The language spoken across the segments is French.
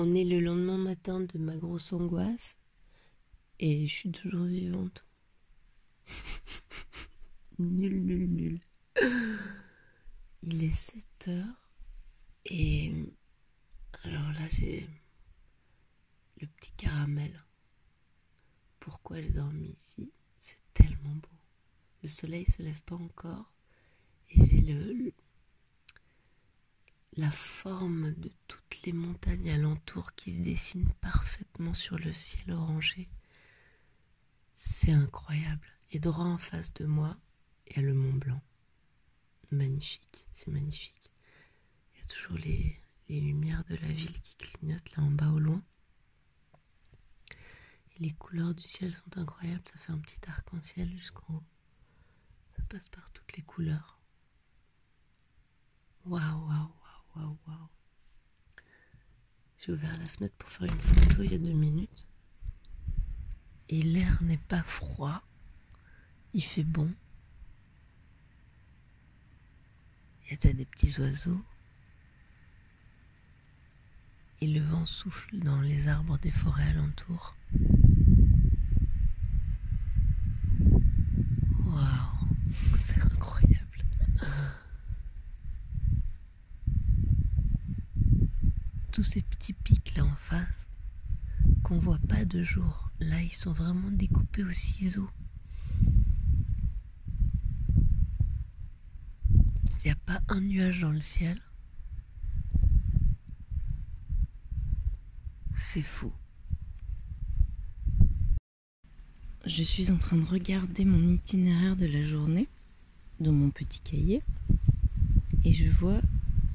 On est le lendemain matin de ma grosse angoisse et je suis toujours vivante. nul, nul, nul. Il est 7 heures et alors là j'ai le petit caramel. Pourquoi j'ai dormi ici? C'est tellement beau. Le soleil se lève pas encore et j'ai le, la forme de toutes les montagnes alentour qui se dessinent parfaitement sur le ciel orangé. C'est incroyable. Et droit en face de moi, il y a le Mont Blanc. Magnifique, c'est magnifique. Il y a toujours les, les lumières de la ville qui clignotent là en bas au loin. Et les couleurs du ciel sont incroyables, ça fait un petit arc-en-ciel jusqu'en haut. Ça passe par toutes les couleurs. Waouh, waouh, J'ai ouvert la fenêtre pour faire une photo il y a deux minutes. Et l'air n'est pas froid. Il fait bon. Il y a déjà des petits oiseaux. Et le vent souffle dans les arbres des forêts alentours. Waouh, c'est incroyable. Ces petits pics là en face qu'on voit pas de jour, là ils sont vraiment découpés au ciseau. Il n'y a pas un nuage dans le ciel. C'est fou. Je suis en train de regarder mon itinéraire de la journée dans mon petit cahier et je vois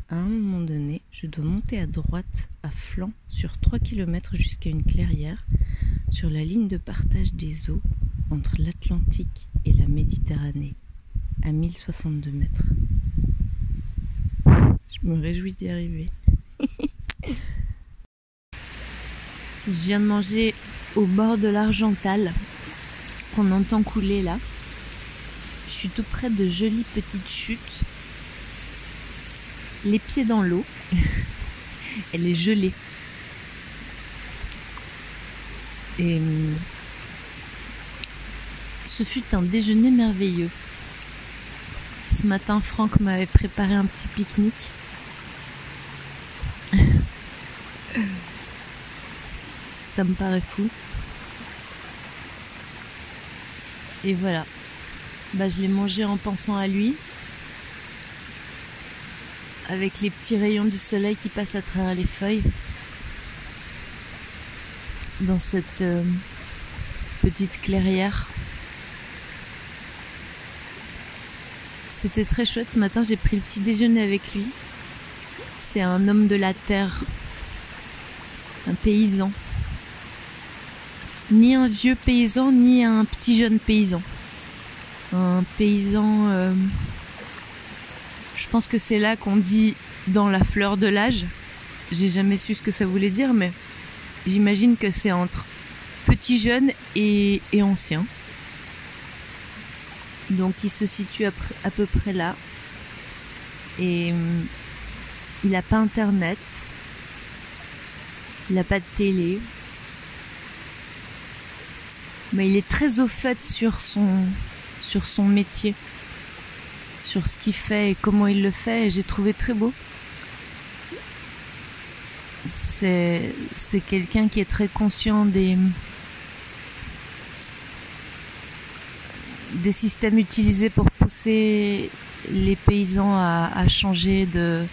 à un moment donné, je dois monter à droite à flanc sur 3 km jusqu'à une clairière sur la ligne de partage des eaux entre l'Atlantique et la Méditerranée à 1062 mètres. Je me réjouis d'y arriver. Je viens de manger au bord de l'Argental qu'on entend couler là. Je suis tout près de jolies petites chutes. Les pieds dans l'eau. Elle est gelée. Et hum, ce fut un déjeuner merveilleux. Ce matin, Franck m'avait préparé un petit pique-nique. Ça me paraît fou. Et voilà. Bah, je l'ai mangé en pensant à lui. Avec les petits rayons du soleil qui passent à travers les feuilles. Dans cette euh, petite clairière. C'était très chouette. Ce matin, j'ai pris le petit déjeuner avec lui. C'est un homme de la terre. Un paysan ni un vieux paysan, ni un petit jeune paysan. Un paysan, euh, je pense que c'est là qu'on dit dans la fleur de l'âge. J'ai jamais su ce que ça voulait dire, mais j'imagine que c'est entre petit jeune et, ancien. Donc il se situe à, peu près là. Et hum, il n'a pas internet. Il n'a pas de télé mais il est très au fait sur son, sur son métier, sur ce qu'il fait et comment il le fait, et j'ai trouvé très beau. C'est, quelqu'un qui est très conscient des, systèmes utilisés pour pousser les paysans à, changer de,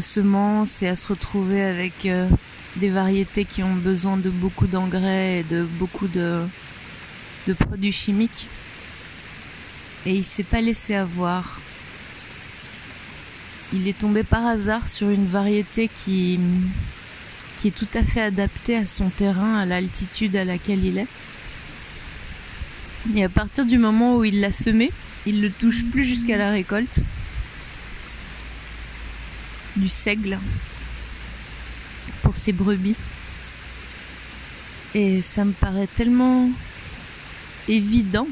semences et à se retrouver avec euh, des variétés qui ont besoin de beaucoup d'engrais et de beaucoup de produits chimiques. Et il s'est pas laissé avoir. Il est tombé par hasard sur une variété qui, qui est tout à fait adaptée à son terrain, à l'altitude à laquelle il est. Et à partir du moment où il l'a semé, il le touche plus jusqu'à la récolte. Du seigle pour ces brebis. Et ça me paraît tellement évident,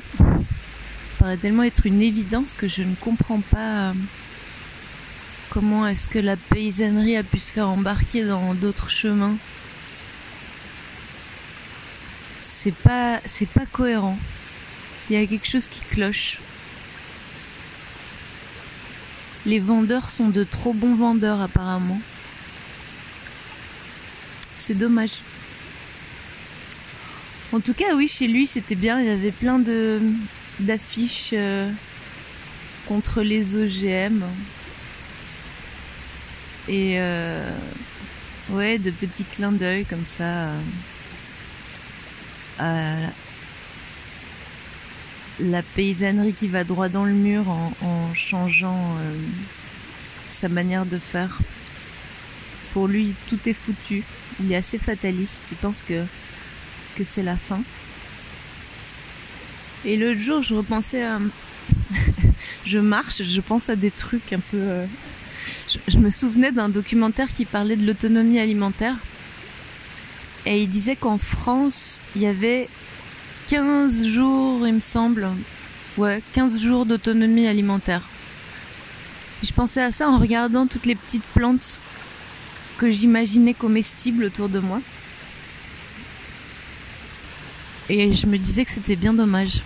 paraît tellement être une évidence que je ne comprends pas Comment est-ce que la paysannerie a pu se faire embarquer dans d'autres chemins C'est pas, c'est pas cohérent. Il y a quelque chose qui cloche. Les vendeurs sont de trop bons vendeurs apparemment. C'est dommage. En tout cas, oui, chez lui, c'était bien. Il y avait plein de d'affiches euh, contre les OGM. Et euh, ouais, de petits clins d'œil comme ça euh, à la paysannerie qui va droit dans le mur en, changeant sa manière de faire. Pour lui, tout est foutu. Il est assez fataliste. Il pense que que c'est la fin. Et l'autre jour, je repensais à. je marche, je pense à des trucs un peu. Euh, je, me souvenais d'un documentaire qui parlait de l'autonomie alimentaire. Et il disait qu'en France, il y avait 15 jours, il me semble. Ouais, 15 jours d'autonomie alimentaire. je pensais à ça en regardant toutes les petites plantes que j'imaginais comestibles autour de moi. Et je me disais que c'était bien dommage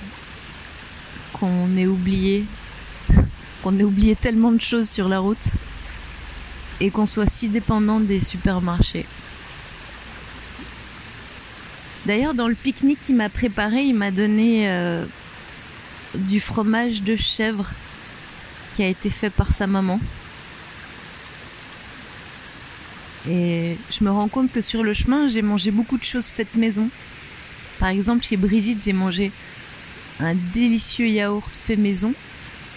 qu'on ait oublié, qu'on ait oublié tellement de choses sur la route et qu'on soit si dépendant des supermarchés. D'ailleurs, dans le pique-nique qu'il m'a préparé, il m'a donné euh, du fromage de chèvre qui a été fait par sa maman. Et je me rends compte que sur le chemin, j'ai mangé beaucoup de choses faites maison. Par exemple, chez Brigitte, j'ai mangé un délicieux yaourt fait maison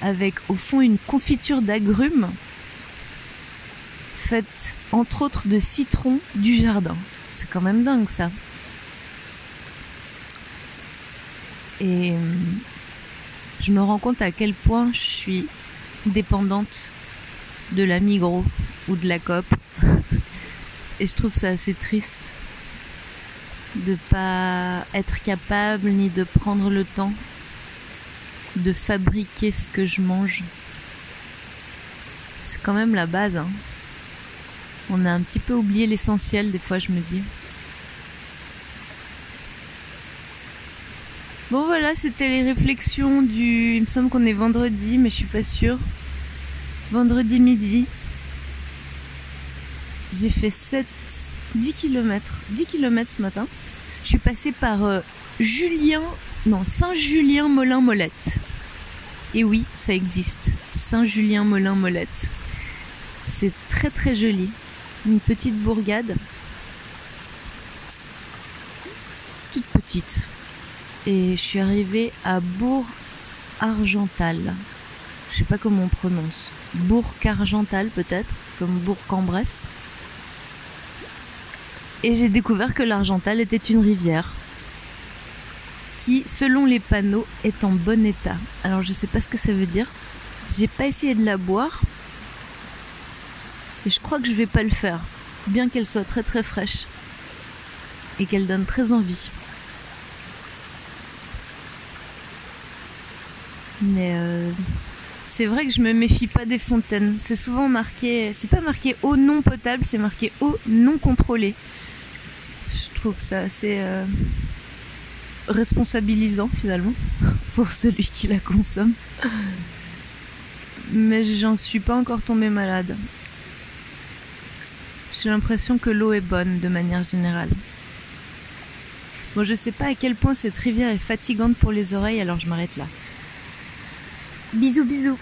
avec au fond une confiture d'agrumes faite entre autres de citron du jardin. C'est quand même dingue ça. Et euh, je me rends compte à quel point je suis dépendante de la Migros ou de la COP. Et je trouve ça assez triste de pas être capable ni de prendre le temps de fabriquer ce que je mange. C'est quand même la base. Hein. On a un petit peu oublié l'essentiel des fois, je me dis. Bon voilà, c'était les réflexions du... Il me semble qu'on est vendredi, mais je suis pas sûre. Vendredi midi. J'ai fait 7... 10 km. 10 km ce matin je suis passée par euh, Julien, non, Saint-Julien-Molin-Molette. Et oui, ça existe. Saint-Julien-Molin-Molette. C'est très très joli. Une petite bourgade. Toute petite. Et je suis arrivée à Bourg-Argental. Je sais pas comment on prononce. Bourg-Argental peut-être, comme Bourg-en-Bresse et j'ai découvert que l'Argental était une rivière qui, selon les panneaux, est en bon état. Alors je sais pas ce que ça veut dire. J'ai pas essayé de la boire. Et je crois que je vais pas le faire. Bien qu'elle soit très très fraîche. Et qu'elle donne très envie. Mais euh, c'est vrai que je me méfie pas des fontaines. C'est souvent marqué. C'est pas marqué eau non potable, c'est marqué eau non contrôlée trouve ça assez euh, responsabilisant finalement pour celui qui la consomme. Mais j'en suis pas encore tombée malade. J'ai l'impression que l'eau est bonne de manière générale. Bon, je sais pas à quel point cette rivière est fatigante pour les oreilles, alors je m'arrête là. Bisous, bisous.